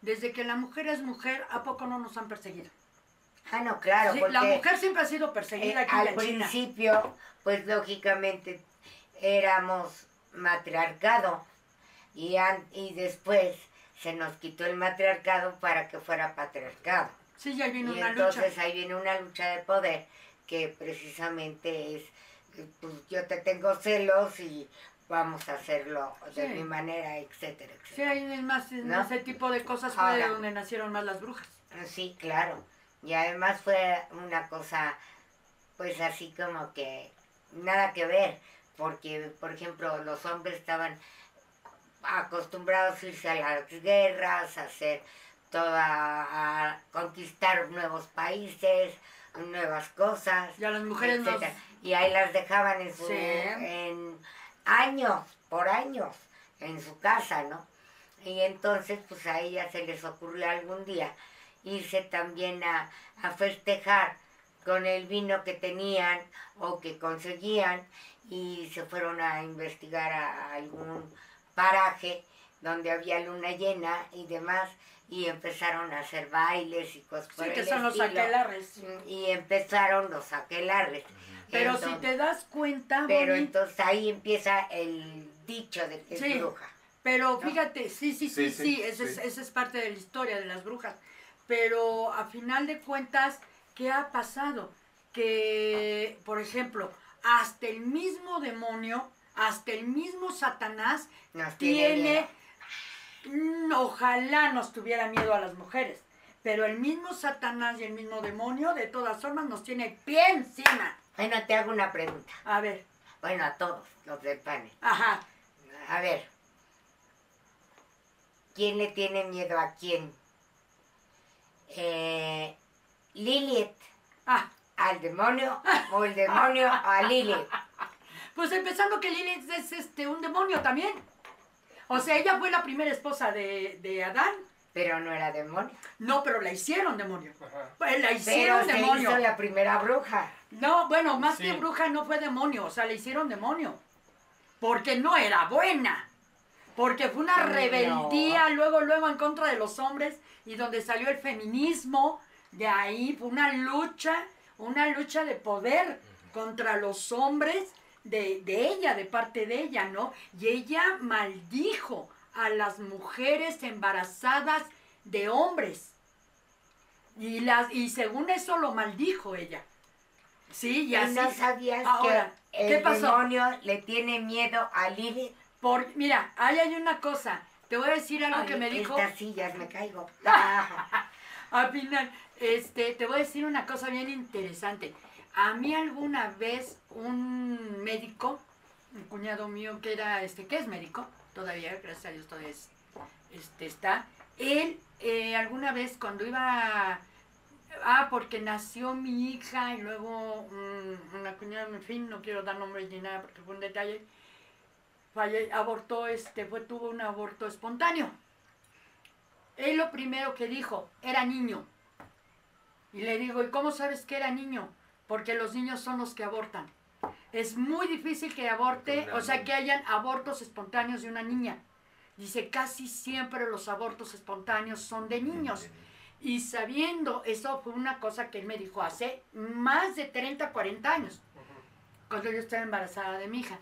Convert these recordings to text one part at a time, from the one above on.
Desde que la mujer es mujer, ¿a poco no nos han perseguido? Ah, no, claro. Sí, porque, la mujer siempre ha sido perseguida eh, aquí en al la China. principio, pues lógicamente éramos matriarcado y, an- y después se nos quitó el matriarcado para que fuera patriarcado. Sí, ya vino Y una entonces lucha. ahí viene una lucha de poder que precisamente es, pues yo te tengo celos y vamos a hacerlo de Sí. mi manera, etcétera, Sí, etcétera. hay más, en ¿No? ese tipo de cosas fue de Ahora. donde nacieron más las brujas. Sí, claro. Y además fue una cosa, pues así como que nada que ver, porque, por ejemplo, los hombres estaban acostumbrados a irse a las guerras, a hacer toda, a conquistar nuevos países, nuevas cosas. Y a las mujeres nos... etcétera. Y ahí las dejaban en su, Sí. en años, por años, en su casa, ¿no? Y entonces, pues a ellas se les ocurrió algún día irse también a, a festejar con el vino que tenían o que conseguían y se fueron a investigar a algún paraje donde había luna llena y demás y empezaron a hacer bailes y cosas por Sí, que el son los estilo. aquelarres. y empezaron los aquelarres. Pero si te das cuenta, pero entonces ahí empieza el dicho de que Sí. es bruja. Pero fíjate, sí, sí, sí, Sí, sí, sí, esa, Es, sí. esa es parte de la historia de las brujas. Pero a final de cuentas, ¿qué ha pasado? Que, por ejemplo, hasta el mismo demonio, hasta el mismo Satanás Nos tiene tiene, mm, ojalá nos tuviera miedo a las mujeres, pero el mismo Satanás y el mismo demonio de todas formas nos tiene pie encima. Bueno, te hago una pregunta. A ver, Bueno, a todos los del panel. ajá, A ver. ¿Quién le tiene miedo a quién? Eh, Lilith ah, al demonio o el demonio a Lilith. Pues empezando que Lilith es este un demonio también. O sea, ella fue la primera esposa de, de Adán. Pero no era demonio. No, pero la hicieron demonio. Ajá. Pues la Pero hicieron se demonio. hizo la primera bruja. No, bueno, más Sí. que bruja no fue demonio, o sea, le hicieron demonio. Porque no era buena. Porque fue una No. rebeldía luego, luego en contra de los hombres y donde salió el feminismo. De ahí fue una lucha, una lucha de poder contra los hombres de, de ella, de parte de ella, ¿no? Y ella maldijo a las mujeres embarazadas de hombres. Y, las, y según eso lo maldijo ella. Sí, y ¿Y no sabías Ahora, que ¿qué el pasó? demonio le tiene miedo a Lilith? Por, mira, ahí hay una cosa. Te voy a decir algo que me dijo. Estas sillas me caigo. Al final, este, te voy a decir una cosa bien interesante. A mí alguna vez un médico, un cuñado mío que era, este, que es médico, todavía, gracias a Dios todavía es, este, está, él eh, alguna vez cuando iba, ah, porque nació mi hija y luego mm, una cuñada, en fin, no quiero dar nombres ni nada porque fue un detalle, falle- abortó, este, fue, tuvo un aborto espontáneo. Él lo primero que dijo, era niño. Y le digo, ¿y cómo sabes que era niño? Porque los niños son los que abortan. Es muy difícil que aborte, o sea, que hayan abortos espontáneos de una niña. Dice, casi siempre los abortos espontáneos son de niños. Y sabiendo, eso fue una cosa que él me dijo hace más de 30, 40 años, cuando yo estaba embarazada de mi hija.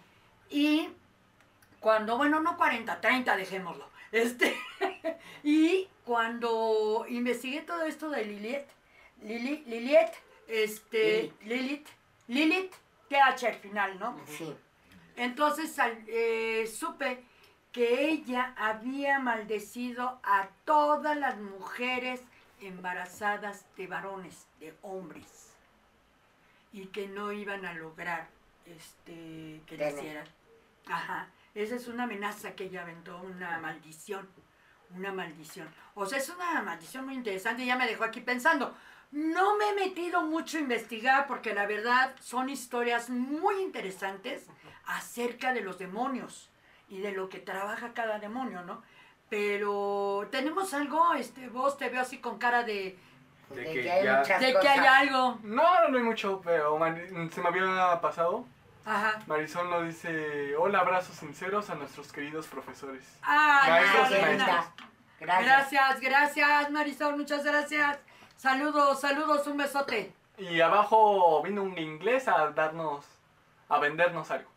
Y cuando, bueno, no 40, 30, dejémoslo. Este, y cuando investigué todo esto de Lilith, Lili- Lilith, este, Lilith, Lilith, TH al final, ¿no? sí. Entonces al- eh, supe que ella había maldecido a todas las mujeres embarazadas de varones, de hombres, y que no iban a lograr este, que Tener. nacieran. Ajá, esa es una amenaza que ella aventó, una maldición, una maldición. O sea, es una maldición muy interesante y ya me dejó aquí pensando. No me he metido mucho a investigar porque la verdad son historias muy interesantes acerca de los demonios y de lo que trabaja cada demonio, ¿no? Pero tenemos algo, este, vos te veo así con cara de, De De que que hay ya- de que hay algo. No, no hay mucho, pero se me había pasado Ajá. Marisol nos dice, hola, abrazos sinceros a nuestros queridos profesores. Ah, Maestros y. Gracias. Gracias, gracias, Marisol, muchas gracias. Saludos, saludos, un besote. Y abajo vino un inglés a darnos, a vendernos algo.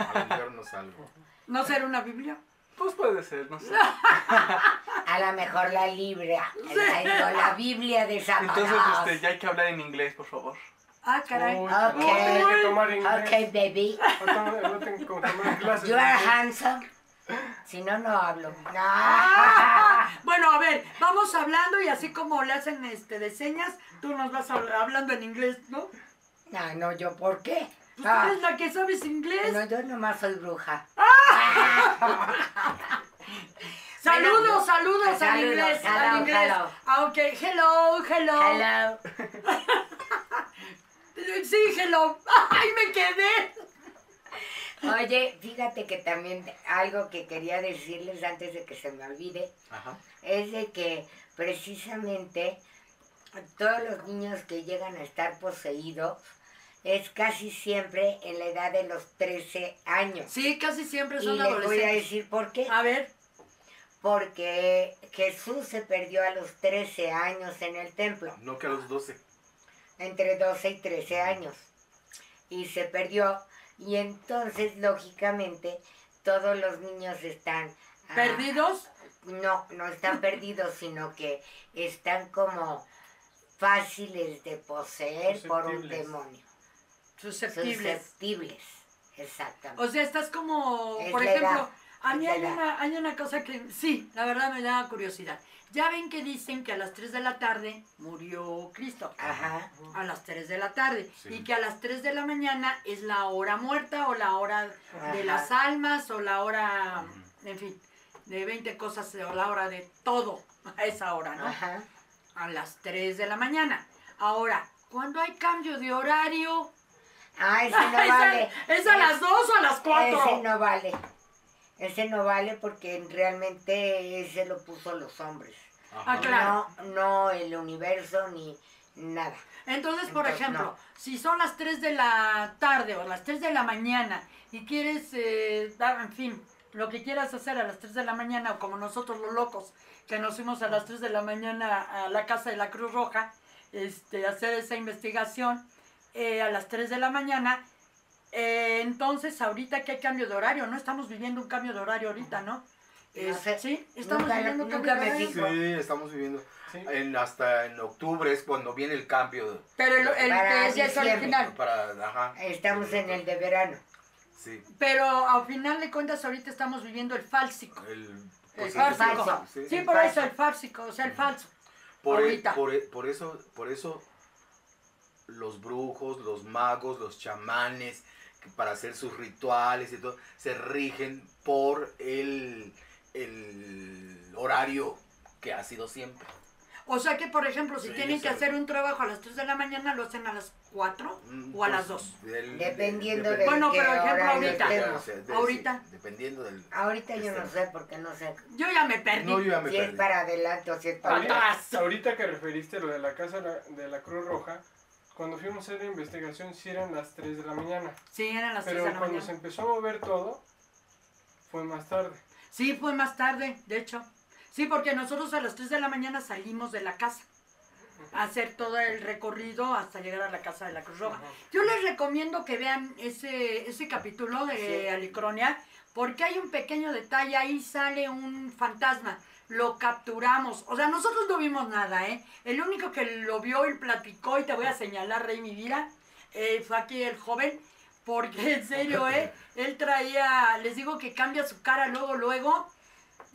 A vendernos algo. ¿No será una Biblia? Pues puede ser, no sé. A lo mejor la Biblia, la, la Biblia de San Entonces, este, ya hay que hablar en inglés, por favor. Ah, caray. Uy, Ok. Que tomar inglés. Ok, baby. Voy a tomar- voy a tener que tomar clases. You are handsome. Si no, no hablo. No. Ah, bueno, a ver, vamos hablando y así como le hacen este de señas, tú nos vas hab- hablando en inglés, ¿no? No, no, yo, ¿por qué? Pues tú Ah, eres la que sabes inglés. no, yo nomás soy bruja. Saludos, saludos al inglés, al hello, inglés. hello. Ok, hello, hello. Hello. Sí, hello. Ay, me quedé. Oye, fíjate que también algo que quería decirles antes de que se me olvide Ajá. es de que precisamente todos los niños que llegan a estar poseídos es casi siempre en la edad de los 13 años. Sí, casi siempre Y son les voy a decir por qué. A ver, Porque Jesús se perdió a los 13 años en el templo, No que a los 12. entre 12 y 13 años. Y se perdió. Y entonces, lógicamente, todos los niños están... ah, perdidos. No, no están perdidos, sino que están como fáciles de poseer por un demonio. Susceptibles. Susceptibles, exactamente. O sea, estás como, Es por ejemplo, edad, a mí hay una, hay una cosa que, sí, la verdad me da curiosidad. Ya ven que dicen que a las 3 de la tarde murió Cristo. Ajá. A las 3 de la tarde. Sí. Y que a las 3 de la mañana es la hora muerta o la hora de las almas o la hora, en fin, de 20 cosas o la hora de todo a esa hora, ¿no? Ajá. A las 3 de la mañana. Ahora, cuando hay cambio de horario, Ah, ese no ¿es, a, vale. ¿es a las 2 o a las 4? Ese no vale. Ese no vale porque realmente ese lo puso los hombres. Ah, claro. No, no el universo ni nada. Entonces, por Entonces, ejemplo, no. si son las 3 de la tarde o las 3 de la mañana y quieres eh, dar, en fin, lo que quieras hacer a las 3 de la mañana, o como nosotros los locos, que nos fuimos a las 3 de la mañana a la casa de la Cruz Roja, este, hacer esa investigación eh, a las 3 de la mañana, eh, entonces ahorita que hay cambio de horario, ¿no? Estamos viviendo un cambio de horario ahorita, ¿no? Es-. Sí, estamos Nunca- viviendo un cambio de horario. Sí, estamos viviendo. Sí. En, hasta en octubre es cuando viene el cambio. de- Pero el, el Para que es, ya es original. Para, ajá. Estamos en el de verano. Sí. Pero al final de cuentas ahorita estamos viviendo el fálsico. El, El pues, fársico. sí. Sí, el por falso. eso el fársico, o sea, el falso. Por, e- por, e- por eso, por eso los brujos, los magos, los chamanes, que para hacer sus rituales y todo, se rigen por el, el horario que ha sido siempre. O sea que, por ejemplo, si Sí, tienen que hacer un trabajo a las 3 de la mañana, lo hacen a las 4 Mm, o a pues, las 2. del- Dependiendo de- de Bueno, pero, ejemplo, ahorita. estemos. o sea, de- Ahorita. sí, dependiendo del... Ahorita yo no Este. sé porque no sé Yo ya me perdí. No, yo ya me si es perdí. para adelante o si es para Ahorita- atrás. Ahorita que referiste lo de la casa de la- de la Cruz Roja, cuando fuimos a hacer la investigación sí eran las 3 de la mañana. Sí, eran las 3 Pero de la cuando se mañana. empezó a mover todo, fue más tarde. Sí, fue más tarde, de hecho. Sí, porque nosotros a las 3 de la mañana salimos de la casa a hacer todo el recorrido hasta llegar a la casa de la Cruz Roja. Yo les recomiendo que vean ese, ese capítulo de Sí. Alicronia, porque hay un pequeño detalle, ahí sale un fantasma, lo capturamos, o sea, nosotros no vimos nada, ¿eh? El único que lo vio y platicó, y te voy a señalar, Rey, mi vida, eh, fue aquí el joven, porque en serio, ¿eh? Él traía, les digo que cambia su cara luego, luego,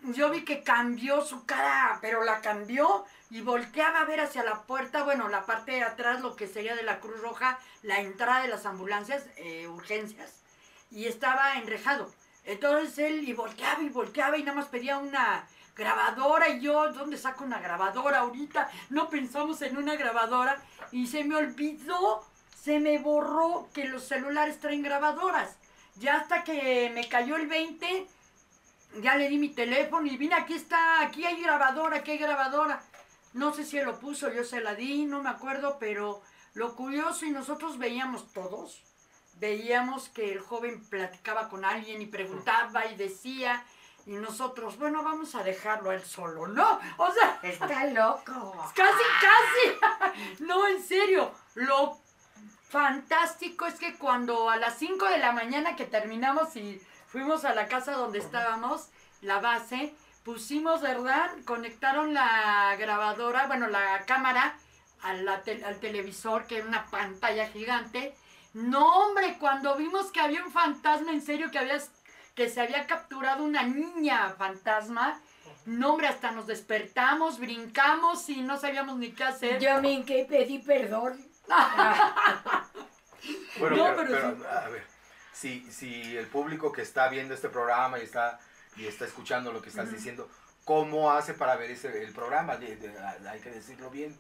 yo vi que cambió su cara, pero la cambió y volteaba a ver hacia la puerta, bueno, la parte de atrás, lo que sería de la Cruz Roja, la entrada de las ambulancias, eh, urgencias, y estaba enrejado. Entonces él y volteaba y volteaba y nada más pedía una grabadora y yo, ¿dónde saco una grabadora ahorita? No pensamos en una grabadora y se me olvidó, se me borró que los celulares traen grabadoras. Ya hasta que me cayó el 20, ya le di mi teléfono y vine, aquí está, aquí hay grabadora, aquí hay grabadora. No sé si él lo puso, yo se la di, no me acuerdo, pero lo curioso y nosotros veíamos todos veíamos que el joven platicaba con alguien y preguntaba y decía, y nosotros, bueno, vamos a dejarlo a él solo, ¿no? O sea, Está loco. casi, casi. No, en serio. Lo fantástico es que cuando a las 5 de la mañana que terminamos y fuimos a la casa donde estábamos, la base, pusimos, ¿verdad? Conectaron la grabadora, bueno, la cámara a la al televisor, que era una pantalla gigante. No, hombre, cuando vimos que había un fantasma, en serio, que, había, que se había capturado una niña fantasma, no, hombre, hasta nos despertamos, brincamos y no sabíamos ni qué hacer. Yo me hinqué y pedí perdón. Bueno, No, pero, pero pero, sí. a ver, si, si el público que está viendo este programa y está, y está escuchando lo que estás diciendo, ¿cómo hace para ver ese, el programa? De- de- hay que decirlo bien.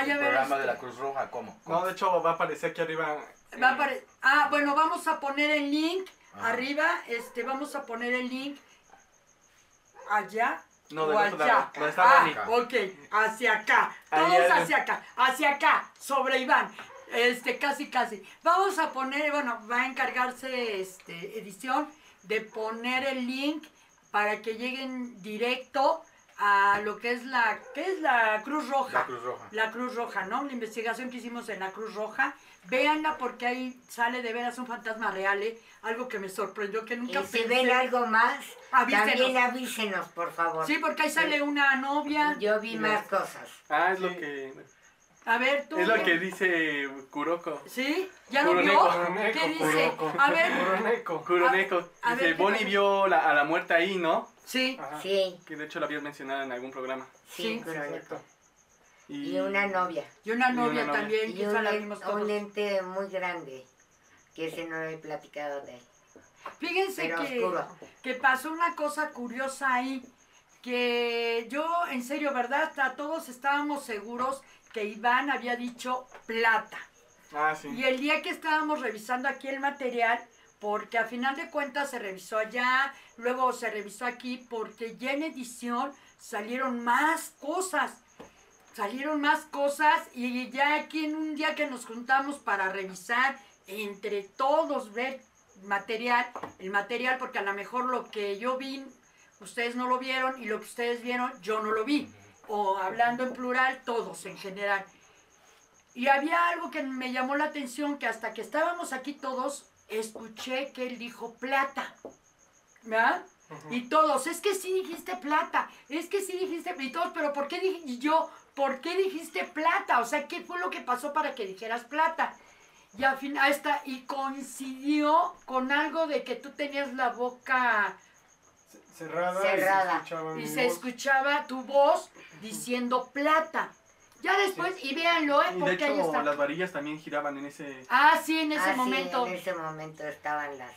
El ver, programa de la Cruz Roja, ¿cómo? No, de hecho va a aparecer aquí arriba. va a eh, apare- ah, bueno, vamos a poner el link Arriba, este, vamos a poner el link allá. No, o allá. lado, ah, ok, hacia acá, todos hacia acá, hacia acá, sobre Iván, este, casi, casi. Vamos a poner, bueno, va a encargarse, este, edición, de poner el link para que lleguen directo a lo que es la, ¿qué es la Cruz Roja? La Cruz Roja. La Cruz Roja, ¿no? La investigación que hicimos en la Cruz Roja. Véanla porque ahí sale de veras un fantasma real, ¿eh? Algo que me sorprendió, que nunca Y si pensé. ven algo más, Avísenos. también avísenos, por favor. Sí, porque ahí sale una novia. Yo vi más cosas. Ah, es lo Sí. que. A ver, tú. Es lo que dice Kuroko. ¿Sí? ¿Ya lo vio? Kuroneko. ¿Qué dice? Kuroneko. A ver. Kuroneko. Kuroneko. A- a dice, ver, ¿qué Bonnie vio la- a la muerta ahí, ¿no? Sí. Ajá. Sí, Que de hecho la habías mencionado en algún programa. sí. Exacto. Y una novia. Y una Y una novia novia. también, Y un, la un ente muy grande, que ese no he platicado de él. Fíjense que, que pasó una cosa curiosa ahí, que yo, en serio, ¿verdad? Hasta todos estábamos seguros que Iván había dicho plata. Ah, sí. Y el día que estábamos revisando aquí el material, porque a final de cuentas se revisó allá, luego se revisó aquí, porque ya en edición salieron más cosas. Salieron más cosas y ya aquí en un día que nos juntamos para revisar entre todos, ver material, el material, porque a lo mejor lo que yo vi, ustedes no lo vieron y lo que ustedes vieron, yo no lo vi. O hablando en plural, todos en general. Y había algo que me llamó la atención, que hasta que estábamos aquí todos, escuché que él dijo plata. ¿Verdad? Y todos, es que sí dijiste plata, es que sí dijiste, y todos, pero ¿por qué dije yo? ¿Por qué dijiste plata? O sea, ¿qué fue lo que pasó para que dijeras plata? Y al final está, y coincidió con algo de que tú tenías la boca Cerrada. Cerrada. Y se escuchaba y se escuchaba tu voz diciendo plata. Ya después, y véanlo, ¿eh? Y de Porque ahí hecho está. las varillas también giraban en ese... Ah, sí, en ese Ah, sí, momento. en ese momento estaban las,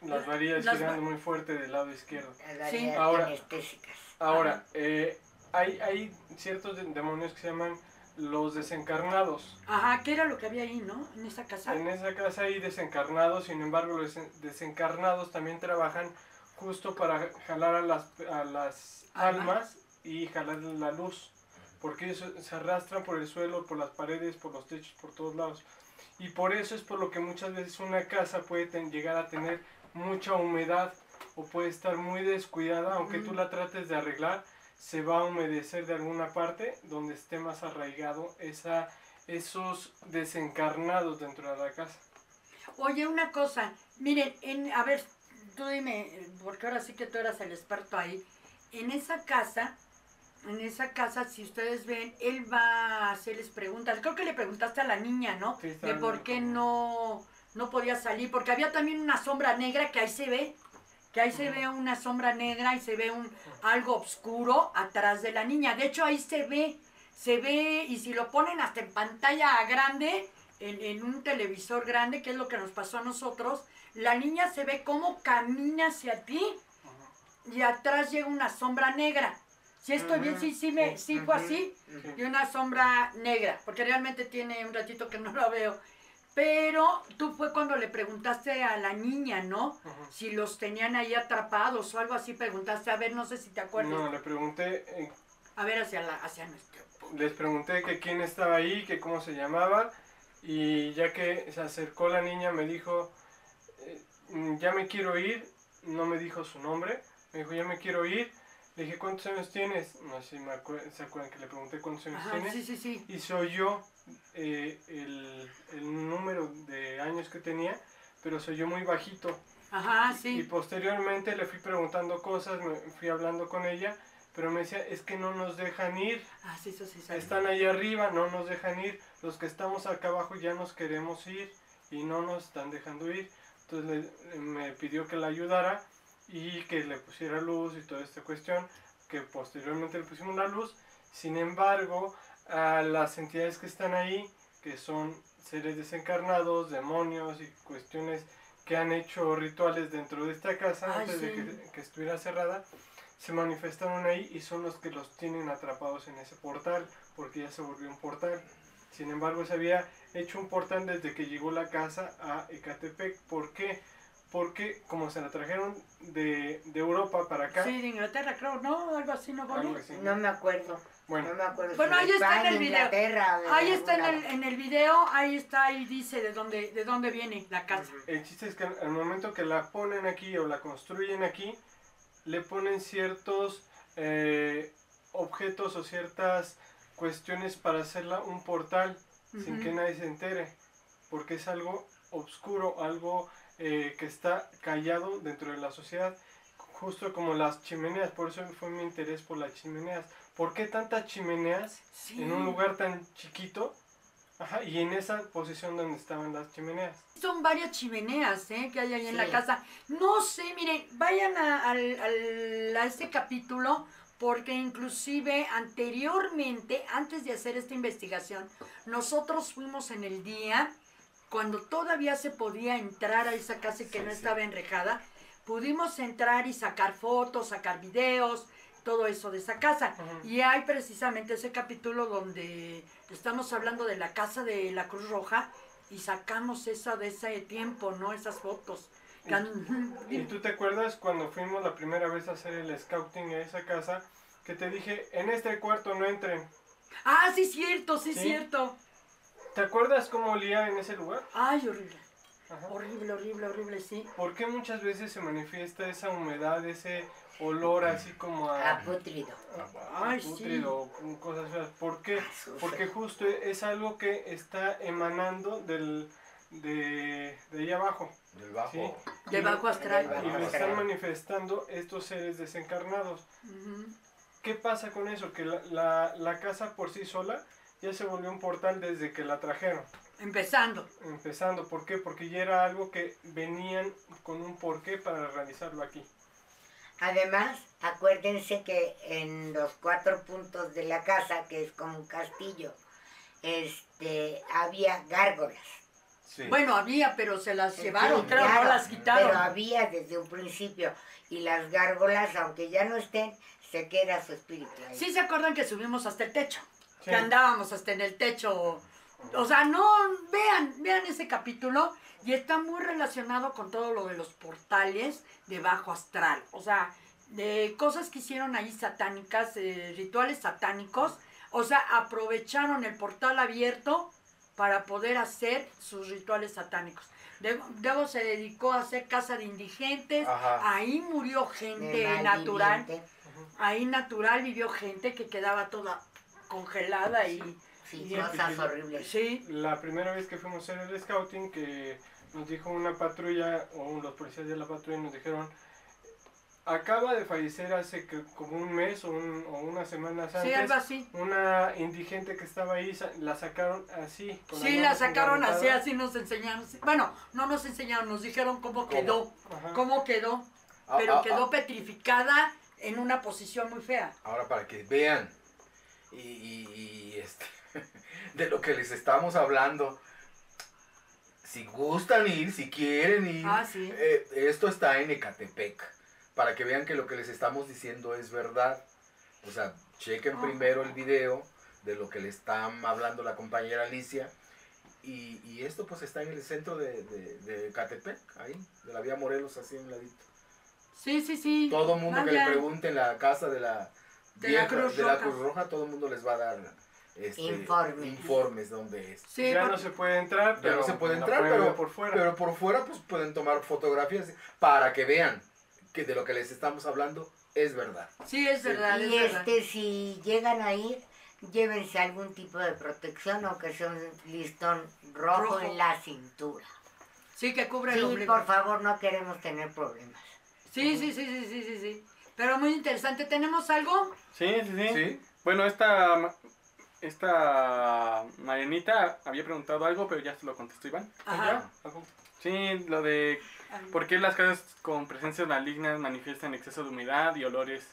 Las varillas Las girando va- muy fuerte del lado izquierdo. las Sí. Ahora- anestésicas. Ahora, eh, hay, hay ciertos de- demonios que se llaman los desencarnados. Ajá, ¿qué era lo que había ahí, no? En esa casa. En esa casa hay desencarnados, sin embargo los desen- desencarnados también trabajan justo para jalar a las, a las Almas. almas y jalar la luz, porque se arrastran por el suelo, por las paredes, por los techos, por todos lados. Y por eso es por lo que muchas veces una casa puede ten- llegar a tener mucha humedad o puede estar muy descuidada, aunque tú la trates de arreglar, se va a humedecer de alguna parte donde esté más arraigado esa, esos desencarnados dentro de la casa. Oye, una cosa, miren, en, a ver, tú dime, porque ahora sí que tú eras el experto ahí. En esa casa, en esa casa, si ustedes ven, él va a hacerles preguntas. Creo que le preguntaste a la niña, ¿no? Sí, De por qué no, no podía salir, porque había también una sombra negra que ahí se ve, que ahí se ve una sombra negra y se ve un algo oscuro atrás de la niña. De hecho, ahí se ve, se ve, y si lo ponen hasta en pantalla grande, en, en un televisor grande, que es lo que nos pasó a nosotros, la niña se ve cómo camina hacia ti y atrás llega una sombra negra. Si estoy bien, sí, sí, me, sí fue así, Sí. y una sombra negra, porque realmente tiene un ratito que no la veo. Pero tú fue cuando le preguntaste a la niña, ¿no? Si los tenían ahí atrapados o algo así, preguntaste, a ver, no sé si te acuerdas. No, le pregunté, eh, A ver, hacia, la, hacia nuestro... les pregunté que quién estaba ahí, que cómo se llamaba, y ya que se acercó la niña me dijo "Mm, ya me quiero ir, no me dijo su nombre, me dijo, ya me quiero ir. Le dije, ¿cuántos años tienes? No sé si me acuer- se acuerdan que le pregunté cuántos años Ajá, tienes. sí, sí, sí. Y se oyó eh, el, el número de años que tenía, pero se oyó muy bajito. Ajá, Y sí. posteriormente le fui preguntando cosas, me fui hablando con ella, pero me decía, es que no nos dejan ir, Ah, sí, eso sí. sabe. están ahí arriba, no nos dejan ir, los que estamos acá abajo ya nos queremos ir y no nos están dejando ir. Entonces le- me pidió que la ayudara y que le pusiera luz y toda esta cuestión, que posteriormente le pusimos la luz. Sin embargo, a las entidades que están ahí, que son seres desencarnados, demonios y cuestiones que han hecho rituales dentro de esta casa Ay, antes de que, que estuviera cerrada, se manifestaron ahí y son los que los tienen atrapados en ese portal, porque ya se volvió un portal. Sin embargo, se había hecho un portal desde que llegó la casa a Ecatepec. ¿Por qué? Porque como se la trajeron de, de Europa para acá, Sí, de Inglaterra, creo, ¿no? Algo así, ¿no, algo así. No me acuerdo. Bueno, No me acuerdo. Bueno, ahí está en el video. Ahí está en el, en el video, ahí está, ahí dice de dónde, de dónde viene la casa. el chiste es que al momento que la ponen aquí o la construyen aquí, le ponen ciertos eh, objetos o ciertas cuestiones para hacerla un portal sin que nadie se entere, porque es algo oscuro, algo eh, que está callado dentro de la sociedad, justo como las chimeneas, por eso fue mi interés por las chimeneas. ¿Por qué tantas chimeneas Sí. en un lugar tan chiquito? Ajá, y en esa posición donde estaban las chimeneas. Son varias chimeneas ¿eh? que hay ahí en la casa. No sé, miren, vayan a, al- al- a este capítulo porque inclusive anteriormente, antes de hacer esta investigación, nosotros fuimos en el día, cuando todavía se podía entrar a esa casa y que Sí, no sí. estaba enrejada, pudimos entrar y sacar fotos, sacar videos, todo eso de esa casa. Ujú. Y hay precisamente ese capítulo donde estamos hablando de la casa de la Cruz Roja y sacamos esa de ese tiempo, ¿no? Esas fotos. Han- ¿Y tú te acuerdas cuando fuimos la primera vez a hacer el scouting a esa casa? Que te dije, en este cuarto no entren. Ah, sí, cierto, sí, Sí. cierto. ¿Te acuerdas cómo olía en ese lugar? Ay, horrible. Ajá. Horrible, horrible, horrible, sí. ¿Por qué muchas veces se manifiesta esa humedad, ese olor así como a... Ah, putrido. a Ay, sí. cosas feas? ¿Por qué? Porque justo es algo que está emanando del, de, de ahí abajo. Del bajo. Sí. De bajo astral. Del Y lo están manifestando estos seres desencarnados. ¿Qué pasa con eso? Que la, la, la casa por sí sola ya se volvió un portal desde que la trajeron. Empezando. Empezando, ¿por qué? Porque ya era algo que venían con un porqué para realizarlo aquí. Además, acuérdense que en los cuatro puntos de la casa, que es como un castillo, este, había gárgolas. Sí. Bueno, había, pero se las llevaron, Sí, creo, claro, no las quitaron. Pero había desde un principio. Y las gárgolas, aunque ya no estén, se queda su espíritu ahí. Sí se acuerdan que subimos hasta el techo, Sí. que andábamos hasta en el techo. O sea, no, vean, vean ese capítulo y está muy relacionado con todo lo de los portales de bajo astral. O sea, de cosas que hicieron ahí satánicas, eh, rituales satánicos. O sea, aprovecharon el portal abierto para poder hacer sus rituales satánicos. De- Luego se dedicó a hacer casa de indigentes. Ajá. Ahí murió gente natural. Ahí natural vivió gente que quedaba toda congelada y Sí, Y- cosas horribles. sí, La primera vez que fuimos a hacer el scouting, que nos dijo una patrulla, o los policías de la patrulla nos dijeron, acaba de fallecer hace que- como un mes o, un- o unas semanas sí, antes. algo así. Una indigente que estaba ahí, la sacaron así. con Sí, la sacaron así, así nos enseñaron. sí. Bueno, no nos enseñaron, nos dijeron cómo quedó, Ajá. cómo quedó, Ah, pero ah, quedó ah, petrificada en una posición muy fea. Ahora para que vean y, y- y, este, de lo que les estamos hablando. Si gustan ir, si quieren ir, Ah, sí. eh, esto está en Ecatepec. Para que vean que lo que les estamos diciendo es verdad. O sea, chequen Ah. primero el video de lo que le está hablando la compañera Alicia. Y, y esto pues está en el centro de, de, de Ecatepec, ahí, de la vía Morelos, así a un ladito. Sí, sí, sí. Todo mundo que le pregunte en la casa de la, De la Cruz de la Roja. Cruz Roja, todo el mundo les va a dar este, Informes. informes donde es. Sí, ya por- no se puede entrar, Ya pero no se puede la entrar, pero por fuera. Pero por fuera pues pueden tomar fotografías para que vean que de lo que les estamos hablando es verdad. sí, es verdad, es Y verdad. este, si llegan a ir, llévense algún tipo de protección, aunque sea un listón rojo, Rojo. en la cintura. Sí, que cubre el Sí, ombligo. por favor, no queremos tener problemas. Sí, sí, sí, sí, sí, sí, sí. Pero muy interesante. ¿Tenemos algo? Sí, sí, sí. ¿Sí? Bueno, esta, esta Marianita había preguntado algo, pero ya se lo contestó Iván. Ajá. Sí, lo de por qué las casas con presencias malignas manifiestan exceso de humedad y olores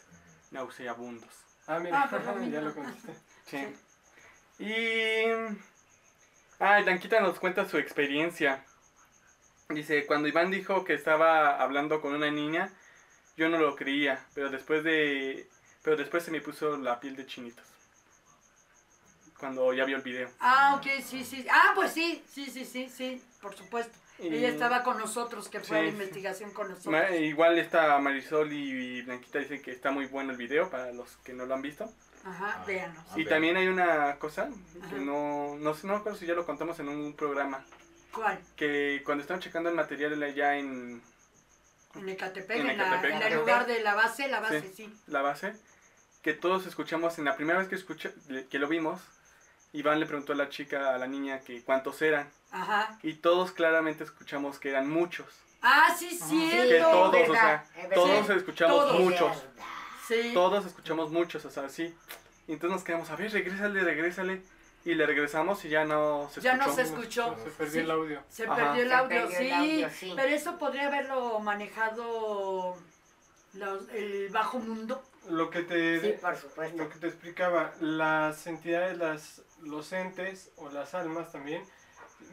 nauseabundos. Ah, mira, Ah, pues ya lo contesté. Sí. Y... Ah, Blanquita nos cuenta su experiencia. Dice, cuando Iván dijo que estaba hablando con una niña, yo no lo creía, pero después de... Pero después se me puso la piel de chinitos. Cuando ya vio el video. Ah, ok, sí, sí. Ah, pues sí, sí, sí, sí, sí, por supuesto. Y- Ella estaba con nosotros, que fue a la investigación con nosotros. Ma- igual está Marisol y Blanquita dicen que está muy bueno el video para los que no lo han visto. Ajá, Ah. Y ver. también hay una cosa que Ajá. no, no sé, no recuerdo si ya lo contamos en un programa, ¿Cuál? que cuando estaban checando el material allá en En Ecatepec, En en, la- Ecatepec. en el lugar de la base, la base, sí. la base, que todos escuchamos, en la primera vez que, escuché, que lo vimos, Iván le preguntó a la chica, a la niña, que cuántos eran, Ajá. y todos claramente escuchamos que eran muchos, Ah, sí, Sí, cierto. que todos, o sea, es todos escuchamos Todos. muchos. Sí. todos escuchamos muchos, o sea, sí, y entonces nos quedamos, a ver, regrésale, regrésale, y le regresamos y ya no se Ya escuchó. no se escuchó. Se perdió Sí. el audio. Se Ajá. perdió el Se audio, perdió sí, el audio, sí. Pero eso podría haberlo manejado los- el bajo mundo. Lo que te, Sí, por supuesto. lo que te explicaba, las entidades, las, los entes o las almas también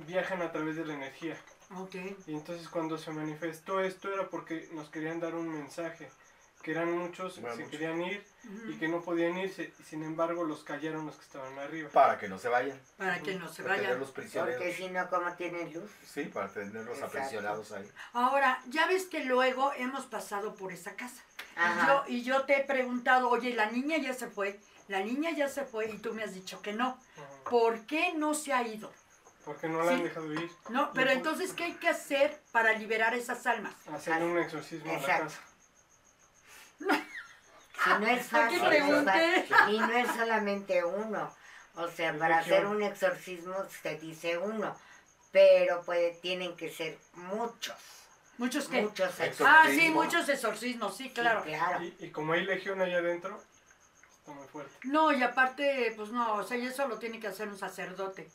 viajan a través de la energía. Ok. Y entonces cuando se manifestó esto era porque nos querían dar un mensaje, que eran muchos Bueno, que se muchos. querían ir y que no podían irse, y sin embargo los callaron los que estaban arriba. Para que no se vayan. Para que no se para vayan. tenerlos prisioneros. Porque si no, como tienen luz? Sí, para tenerlos Exacto. aprisionados ahí. Ahora, ya ves que luego hemos pasado por esa casa. Y yo, y yo te he preguntado, oye, la niña ya se fue, la niña ya se fue, y tú me has dicho que no. Ajá. ¿Por qué no se ha ido? Porque no la Sí. han dejado ir. No, pero entonces, ¿qué hay que hacer para liberar esas almas? Hacer un exorcismo a la casa. Si no es fácil, y no es solamente uno. O sea, para hacer un exorcismo se dice uno, pero puede, tienen que ser muchos, Muchos que... muchos Ah, sí, muchos exorcismos, sí, Sí, claro. claro. Y, y como hay legión allá adentro, está muy fuerte. No, y aparte, pues no, o sea, y eso lo tiene que hacer un sacerdote.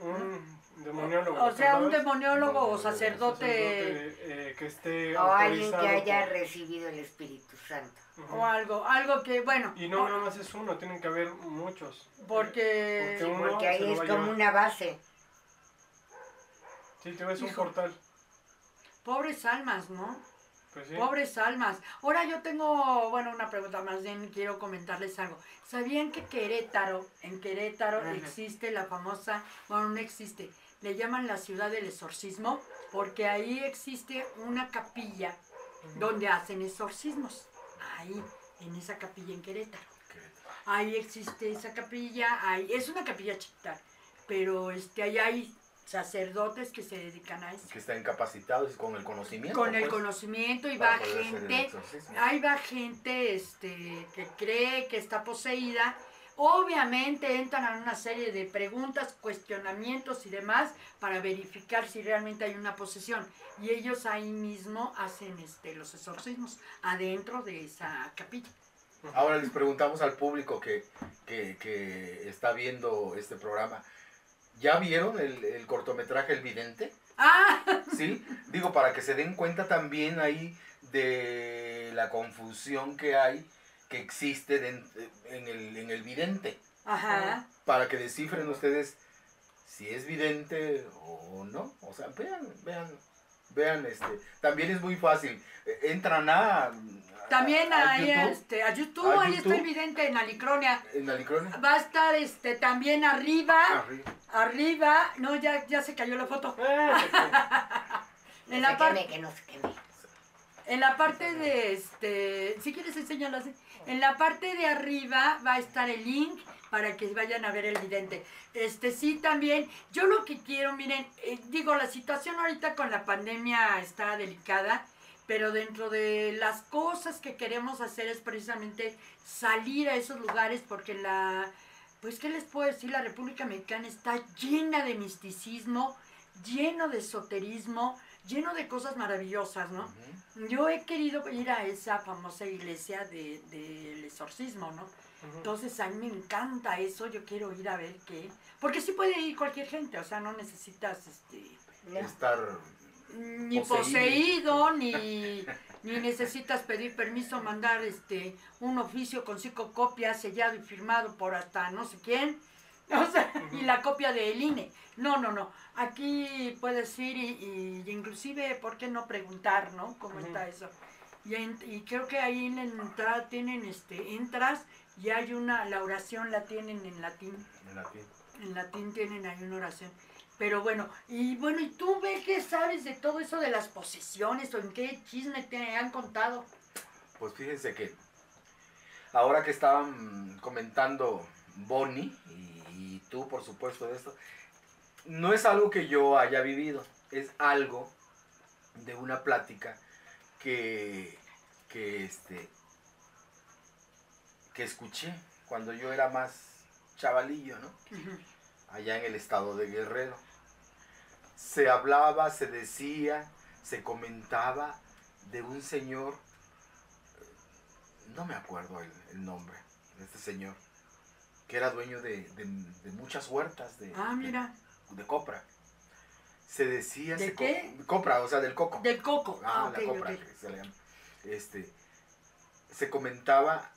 Un demoniólogo. O sea, un demoniólogo o Sacerdote, sacerdote eh, que esté O alguien que haya por- recibido el Espíritu Santo. O algo, algo que, bueno, Y no o- nada más es uno, tienen que haber muchos. porque... Porque uno Porque ahí es como una base. Sí, te ves un portal. Pobres almas, ¿no? Pues sí. Pobres almas. Ahora yo tengo, bueno, una pregunta más bien, quiero comentarles algo. ¿Sabían que Querétaro, en Querétaro Ajá. existe la famosa, bueno, no existe, le llaman la ciudad del exorcismo? Porque ahí existe una capilla donde hacen exorcismos. Ahí, en esa capilla en Querétaro. Ahí existe esa capilla, ahí, es una capilla chiquita, pero este, ahí hay sacerdotes que se dedican a eso. Que están capacitados y con el conocimiento. Con el pues, conocimiento y va gente, ahí va gente este, que cree que está poseída. Obviamente entran a una serie de preguntas, cuestionamientos y demás para verificar si realmente hay una posesión. Y ellos ahí mismo hacen este, los exorcismos adentro de esa capilla. Ahora les preguntamos al público que, que, que está viendo este programa. ¿Ya vieron el, el cortometraje El Vidente? ¡Ah! Sí, digo, para que se den cuenta también ahí de la confusión que hay, que existe en, el, en el vidente. Ajá. Para que descifren ustedes si es vidente o no. O sea, vean, vean, vean, este. También es muy fácil. Eh, Entran a. También a ahí YouTube, este, a YouTube, a ahí está evidente en Alicronia. En Alicronia. Va a estar este también arriba, Arriba. arriba, no ya, ya se cayó la foto. Ah, En no la parte queme, que no se queme. En la parte de este, si quieres enseñarlo así, en la parte de arriba va a estar el link para que vayan a ver el vidente. Este sí también, yo lo que quiero, miren, eh, digo, la situación ahorita con la pandemia está delicada, pero dentro de las cosas que queremos hacer es precisamente salir a esos lugares porque la, pues, ¿qué les puedo decir? La República Mexicana está llena de misticismo, lleno de esoterismo, lleno de cosas maravillosas, ¿no? Yo he querido ir a esa famosa iglesia de- del exorcismo, ¿no? Entonces a mí me encanta eso, yo quiero ir a ver qué. Porque sí puede ir cualquier gente, o sea, no necesitas este. Estar ni Poseído. poseído, ni, ni necesitas pedir permiso, mandar este un oficio con cinco copias sellado y firmado por hasta no sé quién. O sea, y la copia del INE. No, no, no. Aquí puedes ir y, y inclusive, ¿por qué no preguntar, no? ¿Cómo está eso? Y, en- y creo que ahí en la entrada tienen, este, entras y hay una, la oración la tienen en latín. en latín. En latín tienen ahí una oración. Pero bueno, y bueno, ¿y tú ve qué sabes de todo eso de las posesiones o en qué chisme te han contado? Pues fíjense que ahora que estaban comentando Bonnie y, y tú, por supuesto, de esto, no es algo que yo haya vivido, es algo de una plática que, que, este, que escuché cuando yo era más chavalillo, ¿no? Allá en el estado de Guerrero. Se hablaba, se decía, se comentaba de un señor, no me acuerdo el, el nombre de este señor, que era dueño de, de- de muchas huertas de, Ah, mira, de, de copra. Se decía... ¿De se co- qué? copra, o sea, del coco. del coco. Ah, Ah, la copra, que se le llama. Este, se comentaba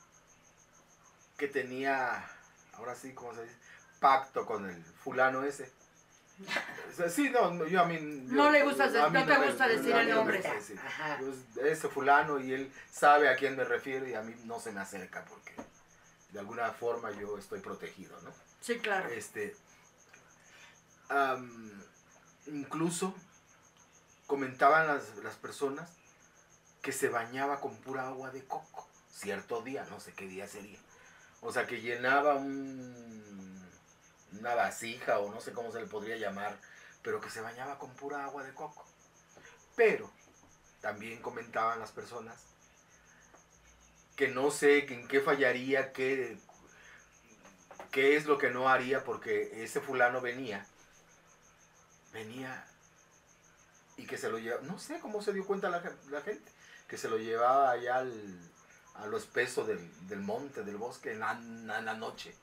que tenía, ahora sí, ¿cómo se dice? Pacto con el fulano ese. Sí, no, no, yo a mí... yo- No le gusta mí no te me- gusta decir a el no nombre. gusta decir. Ajá. Yo, ese fulano y él sabe a quién me refiero y a mí no se me acerca porque de alguna forma yo estoy protegido, ¿no? Sí, claro. Este, incluso comentaban las, las personas que se bañaba con pura agua de coco, cierto día, no sé qué día sería. O sea, que llenaba un, una vasija o no sé cómo se le podría llamar, pero que se bañaba con pura agua de coco. Pero también comentaban las personas que no sé en qué fallaría, qué, qué es lo que no haría, porque ese fulano venía, venía y que se lo llevaba, no sé cómo se dio cuenta la, la gente, que se lo llevaba allá al, a lo espeso del, del monte, del bosque, en la, en la noche.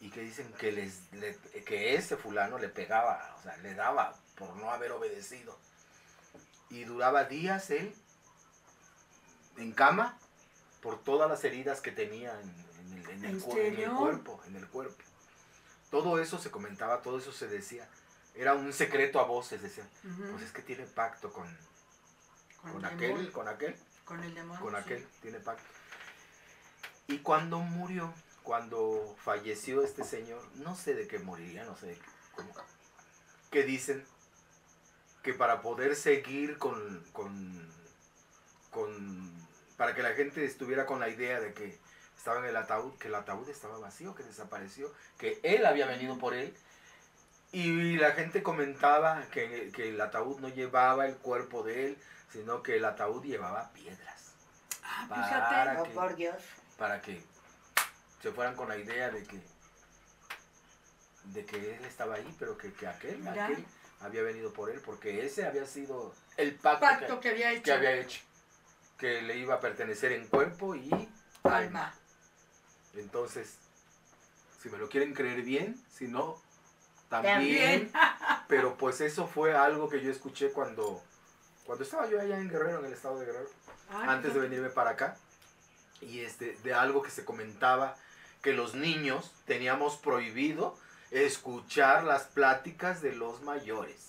Y que dicen que, les, le- que ese fulano le pegaba, o sea, le daba por no haber obedecido. Y duraba días él en cama por todas las heridas que tenía en, en el, en el ¿En cu- en el serio? cuerpo, en el cuerpo. Todo eso se comentaba, todo eso se decía. Era un secreto a voces, decían. Ujú. Pues es que tiene pacto con, Con con el aquel, con aquel, Con el demonio. con sí. aquel, tiene pacto. Y cuando murió, cuando falleció este señor, no sé de qué moriría, no sé cómo, que dicen que para poder seguir con, con, con, para que la gente estuviera con la idea de que estaba en el ataúd, que el ataúd estaba vacío, que desapareció, que él había venido por él. Y la gente comentaba que, que el ataúd no llevaba el cuerpo de él, sino que el ataúd llevaba piedras. Ah, Para fíjate. Oh, que- por Dios. para que se fueran con la idea de que de que él estaba ahí, pero que, que aquel, aquel había venido por él, porque ese había sido el pacto, Pacto que, que había hecho. que había hecho, que le iba a pertenecer en cuerpo y Alma. Entonces, si me lo quieren creer bien, si no, También. también. Pero pues eso fue algo que yo escuché cuando, cuando estaba yo allá en Guerrero, en el estado de Guerrero Ah, antes de venirme para acá y este de algo que se comentaba que los niños teníamos prohibido escuchar las pláticas de los mayores.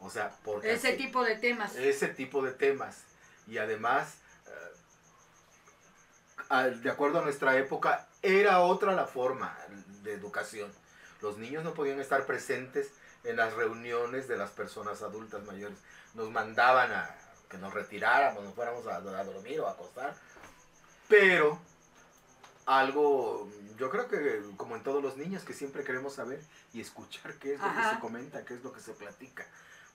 O sea porque Ese así- tipo de temas. ese tipo de temas. Y además eh, de acuerdo a nuestra época era otra la forma de educación. Los niños no podían estar presentes en las reuniones de las personas adultas mayores nos mandaban a que nos retiráramos, nos fuéramos a, a dormir o a acostar. Pero algo, yo creo que como en todos los niños, que siempre queremos saber y escuchar qué es lo que se comenta, qué es lo que se platica.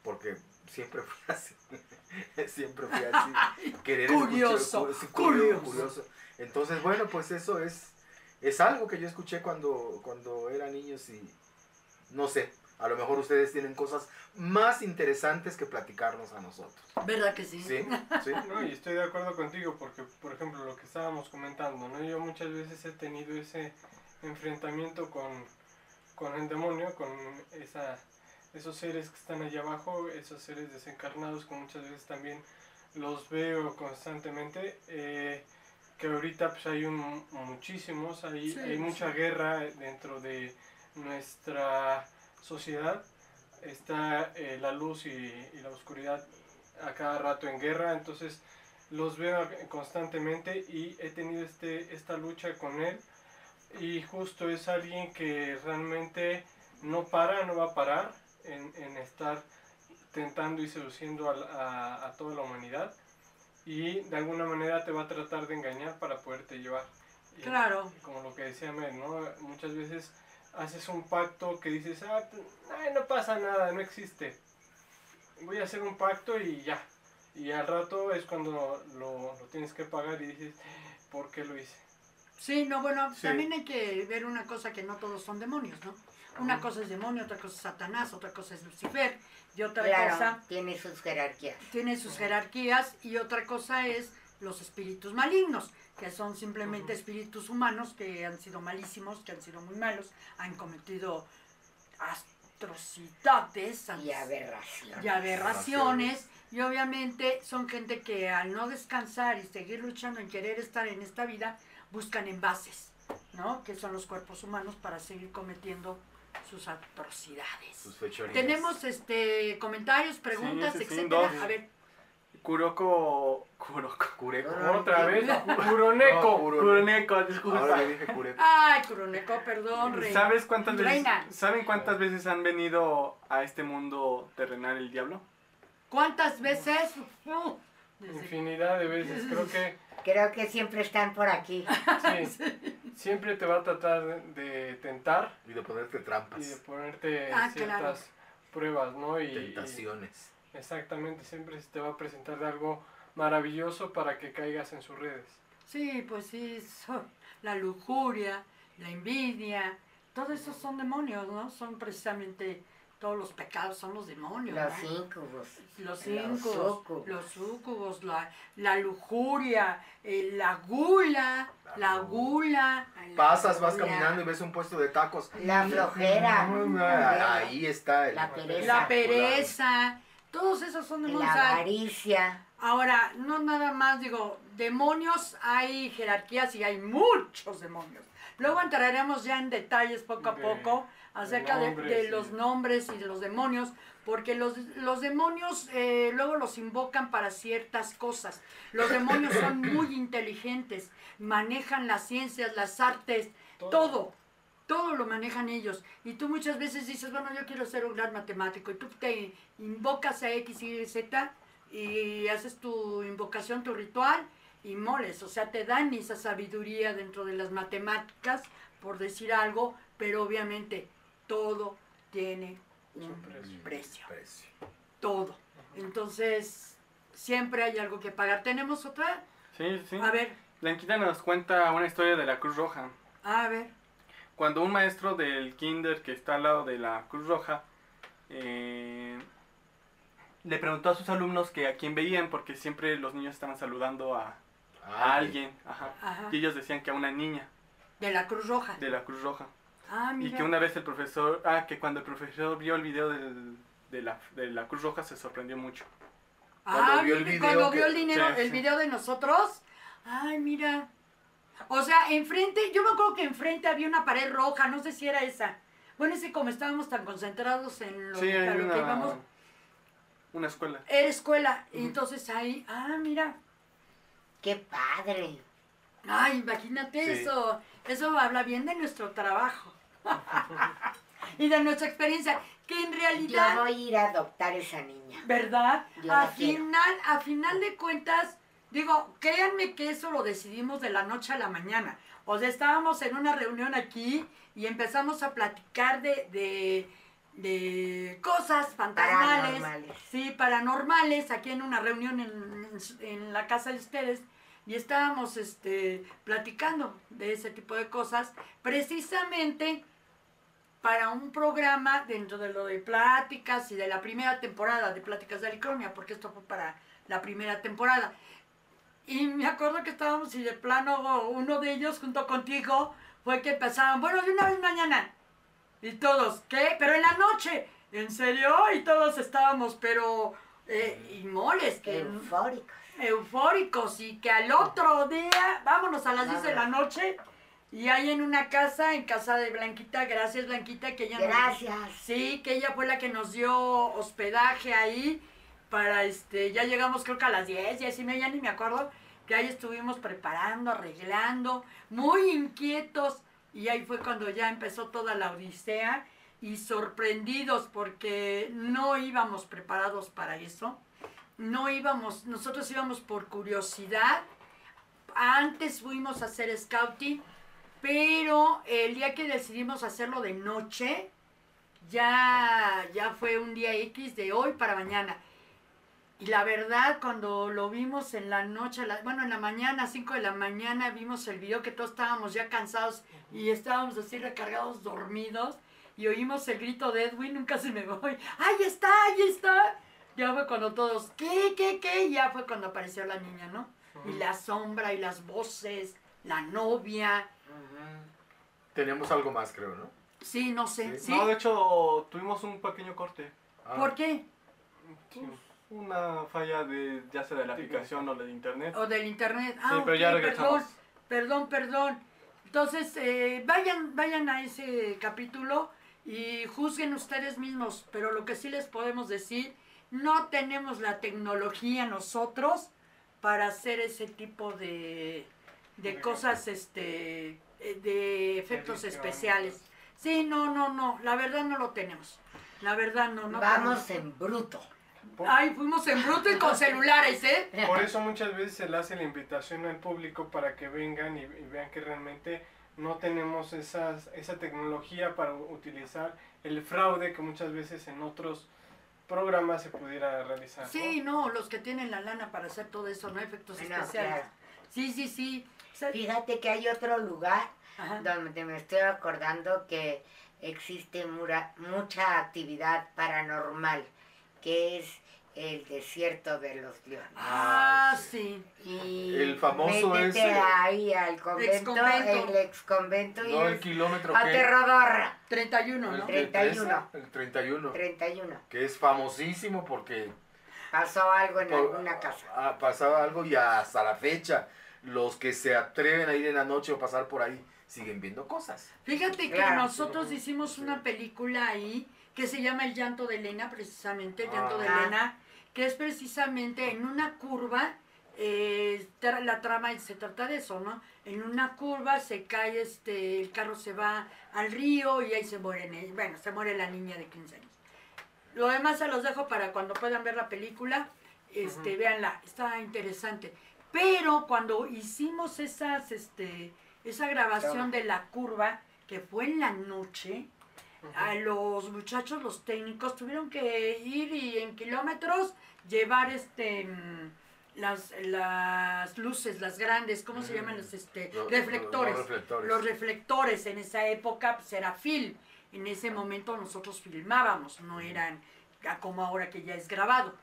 Porque siempre fui así, siempre fui así. Querer Curioso, escuchar, sí, curioso. curioso. Entonces, bueno, pues eso es, es algo que yo escuché cuando, cuando era niño y no sé, a lo mejor ustedes tienen cosas más interesantes que platicarnos a nosotros. ¿Verdad que sí? ¿Sí? ¿Sí? No, y estoy de acuerdo contigo porque, por ejemplo, lo que estábamos comentando, ¿no? Yo muchas veces he tenido ese enfrentamiento con, con el demonio, con esa, esos seres que están allá abajo, esos seres desencarnados que muchas veces también los veo constantemente. eh, que ahorita pues hay un, muchísimos, hay, Sí, hay mucha sí. guerra dentro de nuestra sociedad. Está eh, la luz y, y la oscuridad a cada rato en guerra, entonces los veo constantemente y he tenido este, esta lucha con él y justo es alguien que realmente no para, no va a parar en, en estar tentando y seduciendo a, a toda la humanidad y de alguna manera te va a tratar de engañar para poderte llevar. Y- Claro. como lo que decía Mel, ¿no? Muchas veces haces un pacto que dices, ah, ay, no pasa nada, no existe. Voy a hacer un pacto y ya. Y al rato es cuando lo, lo tienes que pagar y dices, ¿por qué lo hice? Sí, no, bueno, Sí. también hay que ver una cosa que no todos son demonios, ¿no? Una cosa es demonio, otra cosa es Satanás, otra cosa es Lucifer y otra Claro, cosa tiene sus jerarquías. tiene sus jerarquías y otra cosa es los espíritus malignos, que son simplemente espíritus humanos que han sido malísimos, que han sido muy malos, han cometido atrocidades Y aberración. y aberraciones y obviamente son gente que al no descansar y seguir luchando en querer estar en esta vida buscan envases, ¿no? Que son los cuerpos humanos para seguir cometiendo sus atrocidades. Sus fechorías. Tenemos este comentarios, preguntas, sí, etcétera. A ver, Kuroko. Kuroko. Cureco. Otra vez, No, Kuroneko. Kuro- Kuroneko, disculpa. Ahora dije ay, Curoneco, perdón, rey. ¿Sabes cuántas veces. ¿Saben cuántas veces han venido a este mundo terrenal el diablo? ¿Cuántas veces? Desde- Infinidad de veces, creo que Creo que siempre están por aquí. sí, siempre te va a tratar de tentar Y de ponerte y de trampas. ponerte Ah, ciertas claro. pruebas, ¿no? Y, y- Tentaciones. Exactamente, siempre se te va a presentar de algo maravilloso para que caigas en sus redes. Sí, pues sí, so- la lujuria, la envidia, todo eso son demonios, ¿no? Son precisamente todos los pecados, son los demonios. Los ¿no? incubos. Los súcubos. los súcubos, la, la lujuria, eh, la gula, la gula. Pasas, vas caminando y ves un puesto de tacos. La flojera. Ahí está el. La pereza. La pereza, todos esos son demonios. La avaricia. Ahora, no nada más digo, demonios hay jerarquías y hay muchos demonios. Luego entraremos ya en detalles poco a De- poco acerca de, los nombres y de los demonios, porque los, los demonios eh, luego los invocan para ciertas cosas. Los demonios son muy inteligentes, manejan las ciencias, las artes, todo. Todo lo manejan ellos. Y tú muchas veces dices, bueno, yo quiero ser un gran matemático. Y tú te invocas a X, Y, Z y haces tu invocación, tu ritual y moles. O sea, te dan esa sabiduría dentro de las matemáticas, por decir algo, pero obviamente todo tiene un precio. precio. Precio. Todo. Entonces, siempre hay algo que pagar. ¿Tenemos otra? Sí, sí. A ver, Blanquita nos cuenta una historia de la Cruz Roja. a ver. Cuando un maestro del kinder que está al lado de la Cruz Roja eh, le preguntó a sus alumnos que a quién veían porque siempre los niños estaban saludando a, a alguien. Ajá. Ajá. Y ellos decían que a una niña De la Cruz Roja. de la Cruz Roja. Ah, Y mira. que una vez el profesor, ah, que cuando el profesor vio el video del- de, la, de la Cruz Roja se sorprendió mucho. Cuando Ah, vio el video cuando que- vio el dinero, Sí, el sí. video de nosotros. Ay, mira. O sea, enfrente, yo me acuerdo que enfrente había una pared roja, no sé si era esa. Bueno, es que como estábamos tan concentrados en lo, Sí, a hay lo una, que íbamos, una escuela. era escuela. Entonces ahí, ah, mira. Qué padre. Ay, imagínate Sí. eso. Eso habla bien de nuestro trabajo. y de nuestra experiencia. Que en Yo realidad, voy a ir a adoptar esa niña. ¿verdad? Yo A la quiero. final, a final de cuentas, Digo, créanme que eso lo decidimos de la noche a la mañana. O sea, estábamos en una reunión aquí y empezamos a platicar de, de, de cosas fantasmales. Paranormales. Sí, paranormales, aquí en una reunión en, en la casa de ustedes. Y estábamos este, platicando de ese tipo de cosas, precisamente para un programa dentro de lo de pláticas y de la primera temporada de Pláticas de Alicronia, porque esto fue para la primera temporada. Y me acuerdo que estábamos y de plano uno de ellos junto contigo fue que empezaron, bueno, de una vez mañana. Y todos, ¿qué? Pero en la noche. ¿En serio? Y todos estábamos, pero... Eh, y moles, que Eufóricos. eufóricos y que al otro día, vámonos a las 10 de la noche y ahí en una casa, en casa de Blanquita, gracias Blanquita, que ella nos- Gracias. sí, que ella fue la que nos dio hospedaje ahí para este, ya llegamos creo que a las 10, 10 y media, ni me acuerdo, que ahí estuvimos preparando, arreglando, muy inquietos y ahí fue cuando ya empezó toda la odisea y sorprendidos porque no íbamos preparados para eso no íbamos, nosotros íbamos por curiosidad. Antes fuimos a hacer scouting, pero el día que decidimos hacerlo de noche, ya, ya fue un día X de hoy para mañana. Y la verdad, cuando lo vimos en la noche, la- bueno, en la mañana, 5 de la mañana, vimos el video que todos estábamos ya cansados y estábamos así recargados, dormidos. Y oímos el grito de Edwin, nunca se me voy. ¡Ahí está! ¡Ahí está! Ya fue cuando todos, ¿qué, qué, qué? Y ya fue cuando apareció la niña, ¿no? Y la sombra y las voces, la novia. Tenemos algo más, creo, ¿no? Sí, no sé. ¿Sí? No, de hecho, tuvimos un pequeño corte. Ah, ¿Por qué? Pues, una falla de ya sea de la aplicación o de internet. O del internet. Ah, Sí, pero ya regresamos. Perdón, perdón, perdón. Entonces, eh, vayan, vayan a ese capítulo y juzguen ustedes mismos. Pero lo que sí les podemos decir, no tenemos la tecnología nosotros para hacer ese tipo de, de cosas, este, eh, de efectos Edición. especiales. Sí, no, no, no. La verdad no lo tenemos. La verdad no, no. Vamos tenemos. en bruto. Ay, fuimos en bruto y con celulares, ¿eh? Por eso muchas veces se le hace la invitación al público para que vengan y, y vean que realmente no tenemos esas, esa tecnología para utilizar el fraude que muchas veces en otros programas se pudiera realizar. ¿no? Sí, no, los que tienen la lana para hacer todo eso, no efectos Bueno, especiales. claro. Sí, sí, sí. Fíjate que hay otro lugar Ajá. donde me estoy acordando que existe mura- mucha actividad paranormal, que es el desierto de los leones. Ah, sí. Y El famoso ese. ahí al convento, Exconvento. el ex convento y No, el es kilómetro que... aterrador. 31, El ¿no? Tre- 31. 13, El 31. 31. Que es famosísimo porque Pasó algo en por- alguna casa. ah, pasaba algo y hasta la fecha los que se atreven a ir en la noche o pasar por ahí siguen viendo cosas. Fíjate que Claro. nosotros hicimos una película ahí que se llama El llanto de Elena, precisamente, El llanto de Ah. Elena, que es precisamente en una curva, eh, la trama se trata de eso, ¿no? En una curva se cae, este, el carro se va al río y ahí se muere, bueno, se muere la niña de 15 años. Lo demás se los dejo para cuando puedan ver la película, este, véanla, está interesante. Pero cuando hicimos esas, este, esa grabación de la curva, que fue en la noche, a los muchachos, los técnicos, tuvieron que ir y en kilómetros llevar este mm, las, las luces, las grandes, ¿cómo se Mm. llaman los este, Los- reflectores? los reflectores. Los reflectores en esa época pues era film. En ese momento nosotros filmábamos, no eran como ahora que ya es grabado.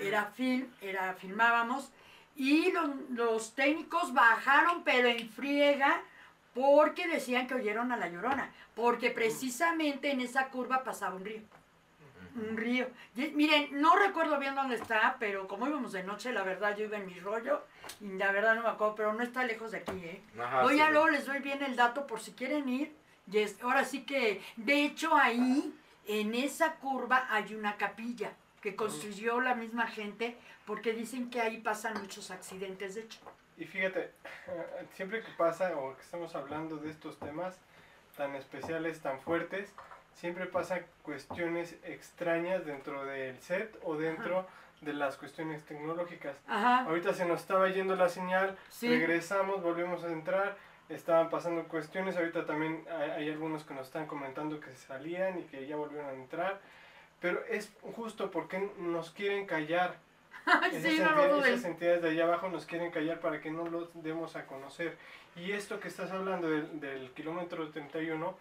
Era film, era filmábamos y los, los técnicos bajaron pero en friega porque decían que oyeron a la llorona, porque precisamente en esa curva pasaba un río. Un río. Y, miren, no recuerdo bien dónde está, pero como íbamos de noche, la verdad yo iba en mi rollo y la verdad no me acuerdo, pero no está lejos de aquí, ¿eh? Ajá, Voy sí. a luego les doy bien el dato por si quieren ir. Y es- ahora sí que, de hecho, ahí, en esa curva, hay una capilla que construyó la misma gente porque dicen que ahí pasan muchos accidentes, de hecho. Y fíjate, siempre que pasa o que estamos hablando de estos temas tan especiales, tan fuertes, siempre pasan cuestiones extrañas dentro del set o dentro de las cuestiones tecnológicas. Ajá. Ahorita se nos estaba yendo la señal, Sí. regresamos, volvimos a entrar, estaban pasando cuestiones, ahorita también hay, hay algunos que nos están comentando que salían y que ya volvieron a entrar, pero es justo porque nos quieren callar. Sí, no lo esas entidades de allá abajo nos quieren callar para que no los demos a conocer. Y esto que estás hablando del, del kilómetro 31,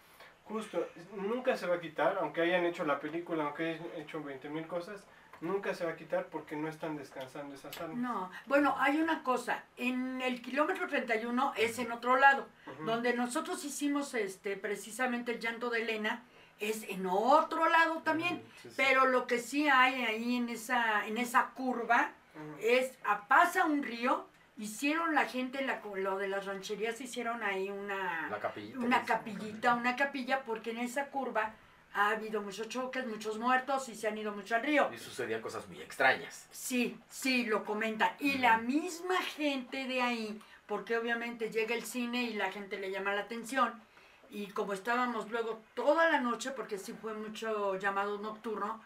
justo, nunca se va a quitar, aunque hayan hecho la película, aunque hayan hecho 20.000 cosas, nunca se va a quitar porque no están descansando esas almas. No, bueno, hay una cosa, en el kilómetro 31 es en otro lado, donde nosotros hicimos este precisamente el llanto de Elena, es en otro lado también, Sí, sí. pero lo que sí hay ahí en esa, en esa curva es, a- pasa un río, hicieron la gente, la, lo de las rancherías, hicieron ahí una, La capillita. una capillita, una capilla, porque en esa curva ha habido muchos choques, muchos muertos y se han ido mucho al río. Y sucedían cosas muy extrañas. Sí, sí, lo comentan. Y la misma gente de ahí, porque obviamente llega el cine y la gente le llama la atención, y como estábamos luego toda la noche, porque sí fue mucho llamado nocturno,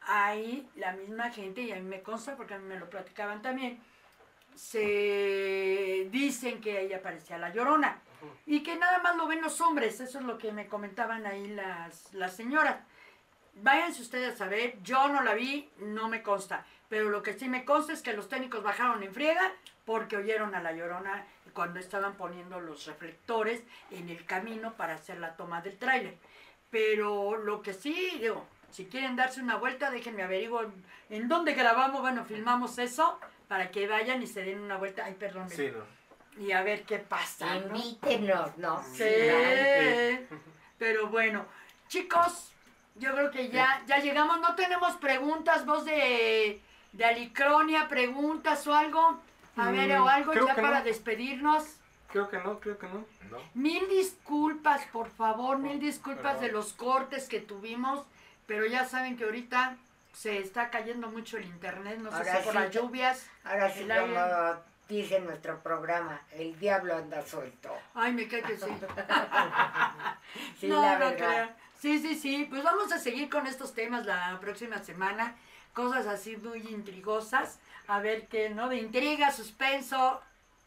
ahí la misma gente, y a mí me consta porque a mí me lo platicaban también, se dicen que ahí aparecía la llorona. Y que nada más lo ven los hombres, eso es lo que me comentaban ahí las, las señoras. Váyanse ustedes a saber, yo no la vi, no me consta. Pero lo que sí me consta es que los técnicos bajaron en friega porque oyeron a la llorona cuando estaban poniendo los reflectores en el camino para hacer la toma del tráiler. Pero lo que sí, digo, si quieren darse una vuelta, déjenme averiguar en dónde grabamos, bueno, filmamos eso para que vayan y se den una vuelta. Ay, perdón. Sí, ¿no? Y a ver qué pasa. ¿no? Invítenos, ¿no? Sí, pero bueno, chicos, yo creo que ya, ya llegamos. No tenemos preguntas, voz de, de Alicronia, preguntas o algo. A Mm, ver, o algo ya para no. despedirnos. Creo que no, creo que no. ¿No? Mil disculpas, por favor, mil disculpas Perdón. de los cortes que tuvimos, pero ya saben que ahorita se está cayendo mucho el internet, no sé si por las lluvias. Ahora sí, aire. como dice nuestro programa, el diablo anda suelto. Ay, me cae que sí. Sí, no, la no verdad. creo. Sí, sí, sí. Pues vamos a seguir con estos temas la próxima semana. Cosas así muy intrigosas. A ver qué, ¿no? De intriga, suspenso.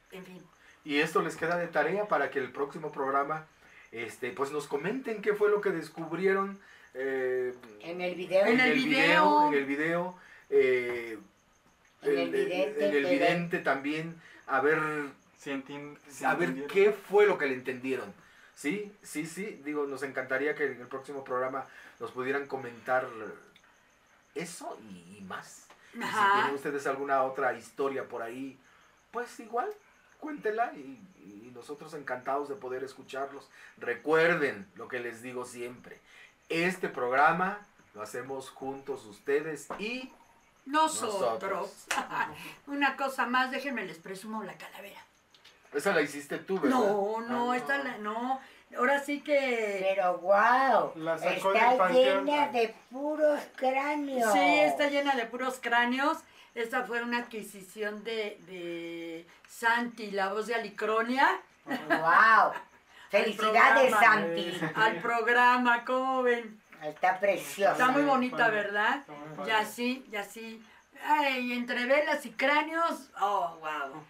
En fin. Y esto les queda de tarea para que el próximo programa este, pues nos comenten qué fue lo que descubrieron eh, En el video. En el video. en el video, eh, En el vidente, en el vidente también, a ver, Si enti- si a ver qué fue lo que le entendieron. Sí, sí, sí, digo, nos encantaría que en el próximo programa nos pudieran comentar eso y, y más. Y si tienen ustedes alguna otra historia por ahí, pues igual, cuéntela y, y nosotros encantados de poder escucharlos. Recuerden lo que les digo siempre, este programa lo hacemos juntos ustedes y Nosotros. Nosotros. Una cosa más, déjenme les presumo la calavera. esa la hiciste tú, ¿verdad? No, no, Ah, esta la, no. Ahora sí que. Pero wow, La sacó del está llena de puros cráneos. Sí, está llena de puros cráneos. Esta fue una adquisición de, de Santi, la voz de Alicronia, Wow. Felicidades, programa. Santi. al programa, ¿cómo ven? Está preciosa. Está muy bonita. ¿verdad? Ya sí, ya sí. Ay, entre velas y cráneos. Oh, wow.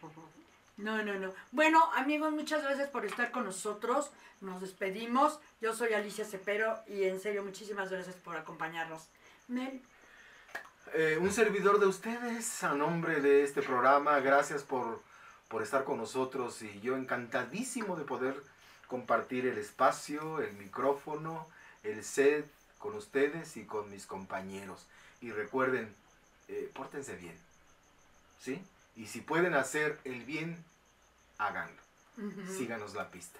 No, no, no. Bueno, amigos, muchas gracias por estar con nosotros. Nos despedimos. Yo soy Alicia Cepero y en serio, muchísimas gracias por acompañarnos. Mel. Eh, un servidor de ustedes, a nombre de este programa, gracias por, por estar con nosotros y yo encantadísimo de poder compartir el espacio, el micrófono, el set con ustedes y con mis compañeros. Y recuerden, eh, pórtense bien, ¿sí? Y si pueden hacer el bien, háganlo. Síganos la pista.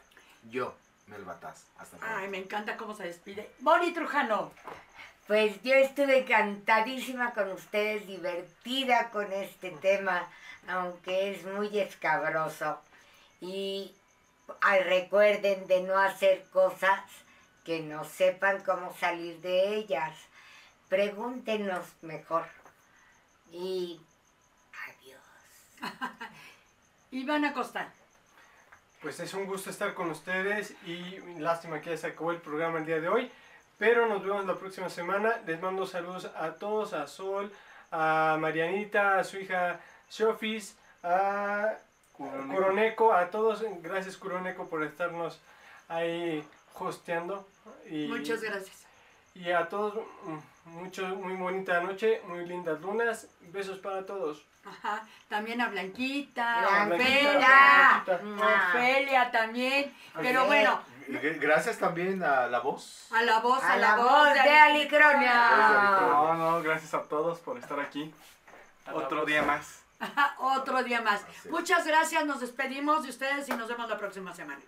Yo, Mel Bataz. Hasta Ay, luego. me encanta cómo se despide. Bonnie Trujano. Pues yo estuve encantadísima con ustedes, divertida con este tema, aunque es muy escabroso. Y recuerden de no hacer cosas que no sepan cómo salir de ellas. Pregúntenos mejor. Y adiós. Iván Acosta. Pues es un gusto estar con ustedes y lástima que ya se acabó el programa el día de hoy. Pero nos vemos la próxima semana. Les mando saludos a todos, a Sol, a Marianita, a su hija Shofis, a Curoneco. Curoneco, a todos, gracias Curoneco por estarnos ahí hosteando. Y, Muchas gracias. Y a todos, mm, mucho, muy bonita noche, muy lindas lunas, besos para todos. Ajá, también a Blanquita, Ofelia, Ofelia también, pero bueno. Gracias también a la voz. A la voz, a, la, voz de Alicronia. No, no, gracias a todos por estar aquí. Otro día más. Otro día más. Muchas gracias, nos despedimos de ustedes y nos vemos la próxima semana.